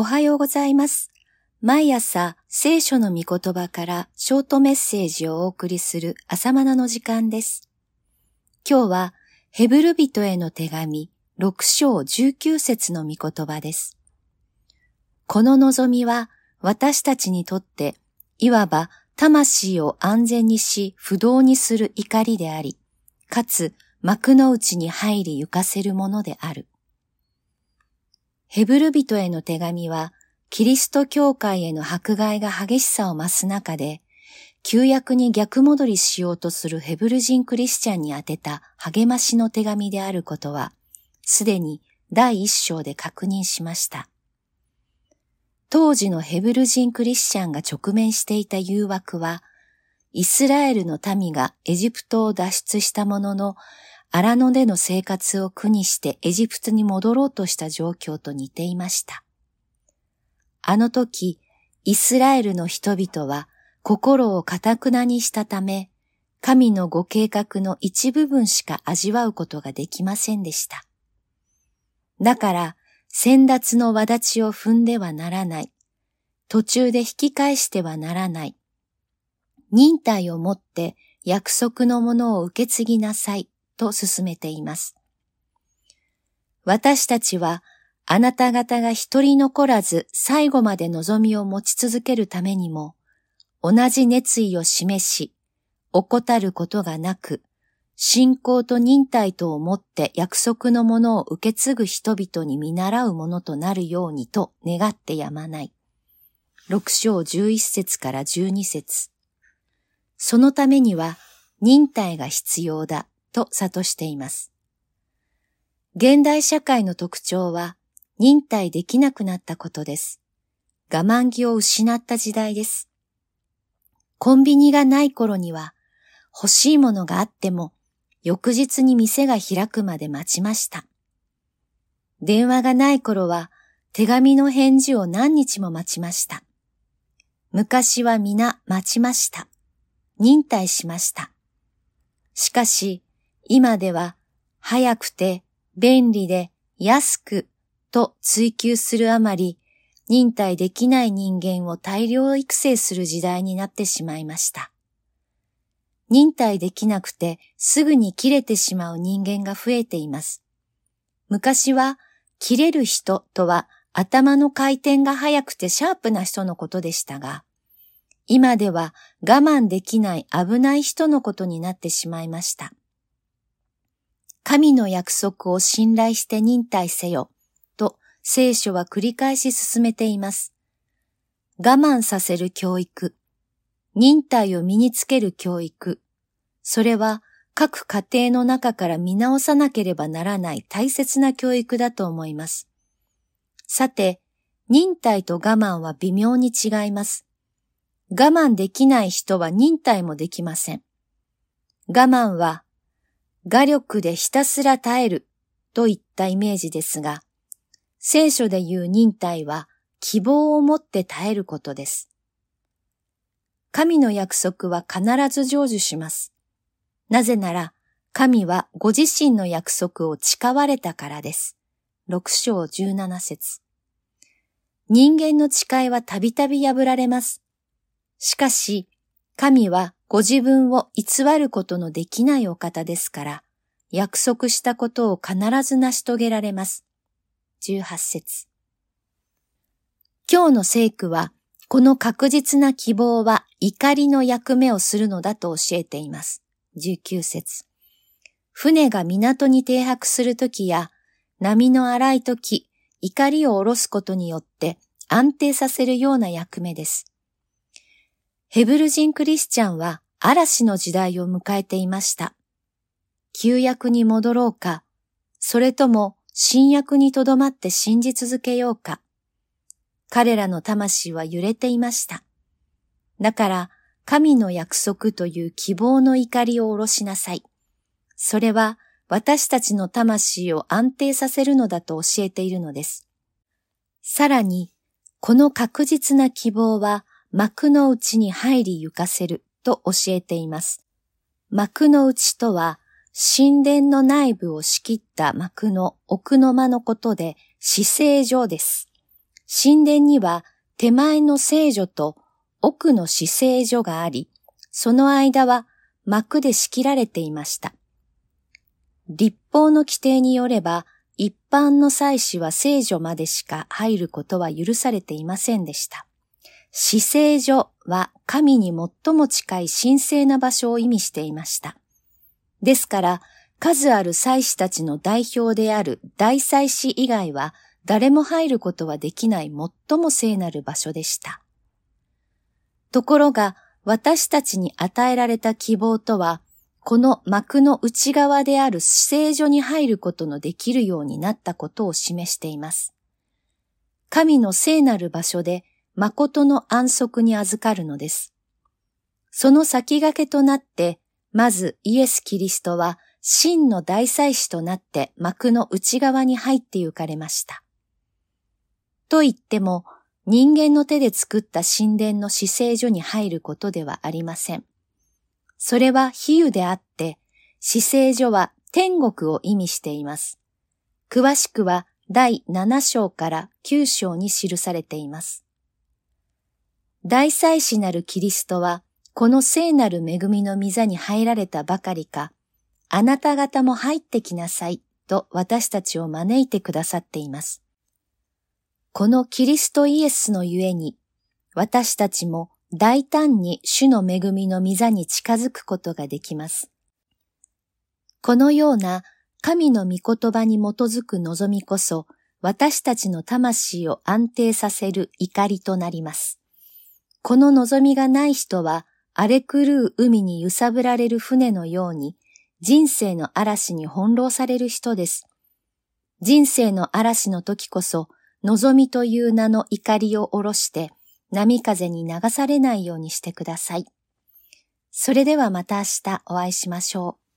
おはようございます。毎朝聖書の御言葉からショートメッセージをお送りする朝マナの時間です。今日はヘブル人への手紙6章19節の御言葉です。この望みは私たちにとっていわば魂を安全にし不動にする怒りであり、かつ幕の内に入り行かせるものである。ヘブル人への手紙は、キリスト教会への迫害が激しさを増す中で、旧約に逆戻りしようとするヘブル人クリスチャンに宛てた励ましの手紙であることは、すでに第一章で確認しました。当時のヘブル人クリスチャンが直面していた誘惑は、イスラエルの民がエジプトを脱出したものの、荒野での生活を苦にしてエジプトに戻ろうとした状況と似ていました。あの時、イスラエルの人々は心をかたくなにしたため、神のご計画の一部分しか味わうことができませんでした。だから、先達の輪立ちを踏んではならない。途中で引き返してはならない。忍耐をもって約束のものを受け継ぎなさい。と進めています。私たちはあなた方が一人残らず最後まで望みを持ち続けるためにも、同じ熱意を示し、怠ることがなく、信仰と忍耐とをもって約束のものを受け継ぐ人々に見習うものとなるようにと願ってやまない。六章十一節から十二節そのためには忍耐が必要だ。と諭しています。現代社会の特徴は忍耐できなくなったことです。我慢気を失った時代です。コンビニがない頃には欲しいものがあっても翌日に店が開くまで待ちました。電話がない頃は手紙の返事を何日も待ちました。昔は皆待ちました。忍耐しました。しかし、今では早くて便利で安くと追求するあまり忍耐できない人間を大量育成する時代になってしまいました。忍耐できなくてすぐに切れてしまう人間が増えています。昔は切れる人とは頭の回転が速くてシャープな人のことでしたが、今では我慢できない危ない人のことになってしまいました。神の約束を信頼して忍耐せよ、と聖書は繰り返し進めています。我慢させる教育、忍耐を身につける教育、それは各家庭の中から見直さなければならない大切な教育だと思います。さて、忍耐と我慢は微妙に違います。我慢できない人は忍耐もできません。我慢は画力でひたすら耐えるといったイメージですが、聖書で言う忍耐は希望を持って耐えることです。神の約束は必ず成就します。なぜなら、神はご自身の約束を誓われたからです。六章十七節人間の誓いはたびたび破られます。しかし、神はご自分を偽ることのできないお方ですから、約束したことを必ず成し遂げられます。18節今日の聖句は、この確実な希望は怒りの役目をするのだと教えています。19節船が港に停泊するときや、波の荒いとき、怒りを下ろすことによって安定させるような役目です。ヘブル人クリスチャンは嵐の時代を迎えていました。旧約に戻ろうか、それとも新約にとどまって信じ続けようか。彼らの魂は揺れていました。だから、神の約束という希望の怒りを下ろしなさい。それは私たちの魂を安定させるのだと教えているのです。さらに、この確実な希望は幕の内に入り行かせると教えています。幕の内とは、神殿の内部を仕切った幕の奥の間のことで、死聖所です。神殿には手前の聖女と奥の死聖所があり、その間は幕で仕切られていました。立法の規定によれば、一般の祭司は聖女までしか入ることは許されていませんでした。死聖所は神に最も近い神聖な場所を意味していました。ですから、数ある祭司たちの代表である大祭司以外は誰も入ることはできない最も聖なる場所でした。ところが、私たちに与えられた希望とは、この幕の内側である死聖所に入ることのできるようになったことを示しています。神の聖なる場所で誠の安息に預かるのです。その先駆けとなって、まずイエス・キリストは真の大祭司となって幕の内側に入って行かれました。と言っても、人間の手で作った神殿の死聖所に入ることではありません。それは比喩であって、死聖所は天国を意味しています。詳しくは第7章から9章に記されています。大祭司なるキリストは、この聖なる恵みの御座に入られたばかりか、あなた方も入ってきなさいと私たちを招いてくださっています。このキリストイエスのゆえに、私たちも大胆に主の恵みの御座に近づくことができます。このような神の御言葉に基づく望みこそ、私たちの魂を安定させる怒りとなります。この望みがない人は、荒れ狂う海に揺さぶられる船のように、人生の嵐に翻弄される人です。人生の嵐の時こそ、望みという名の怒りを下ろして、波風に流されないようにしてください。それではまた明日お会いしましょう。